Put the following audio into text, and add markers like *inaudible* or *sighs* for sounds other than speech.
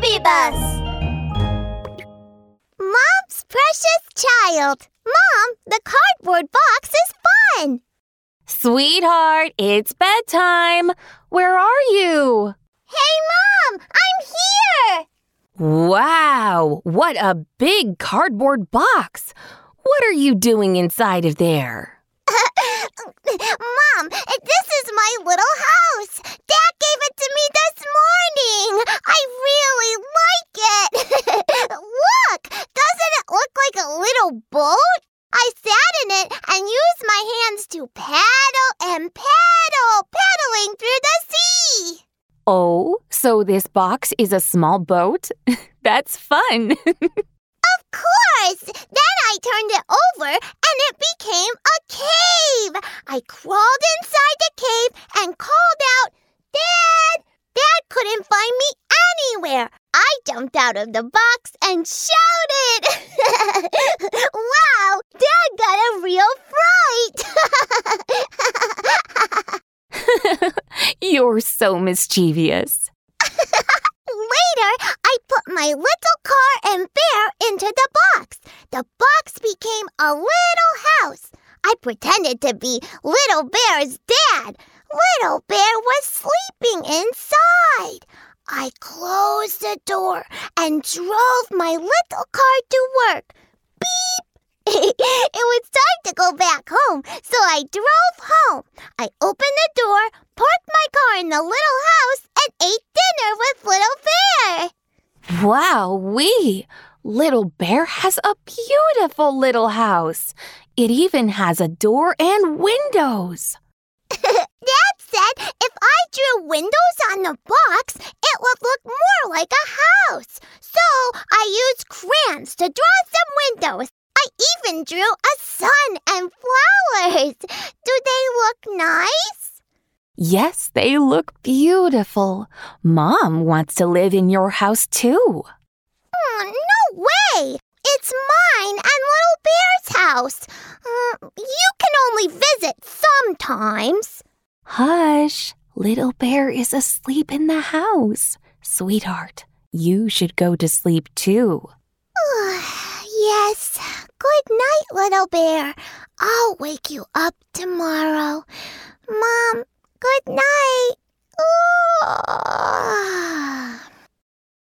baby bus. Mom's precious child. Mom, the cardboard box is fun. Sweetheart, it's bedtime. Where are you? Hey, Mom, I'm here. Wow, what a big cardboard box. What are you doing inside of there? Mom, this is my little house. Dad gave it to me this morning. I really like it. look, doesn't it look like a little boat? I sat in it and used my hands to paddle and paddle, paddling through the sea. Oh, so this box is a small boat? *laughs* That's fun. *laughs* of course! Then I turned it over and it became a cave. I crawled inside the cave and called out, Dad! Dad couldn't find me anywhere. I jumped out of the box and shouted. *laughs* wow, Dad got a real fright. *laughs* You're so mischievous. *laughs* Later, I put my little car and bear into the box. The box became a little house. I pretended to be Little Bear's dad. Little Bear was sleeping inside. I closed the door and drove my little car to work. Beep! *laughs* it was time to go back home, so I drove home. I opened the door, parked my car in the little house, and ate dinner with Little Bear. Wow, we! Little Bear has a beautiful little house. It even has a door and windows. Said if I drew windows on the box, it would look more like a house. So I used crayons to draw some windows. I even drew a sun and flowers. Do they look nice? Yes, they look beautiful. Mom wants to live in your house too. Oh, no way! It's mine and Little Bear's house. Uh, you can only visit sometimes. Hush! Little Bear is asleep in the house. Sweetheart, you should go to sleep too. *sighs* yes. Good night, Little Bear. I'll wake you up tomorrow. Mom, good night.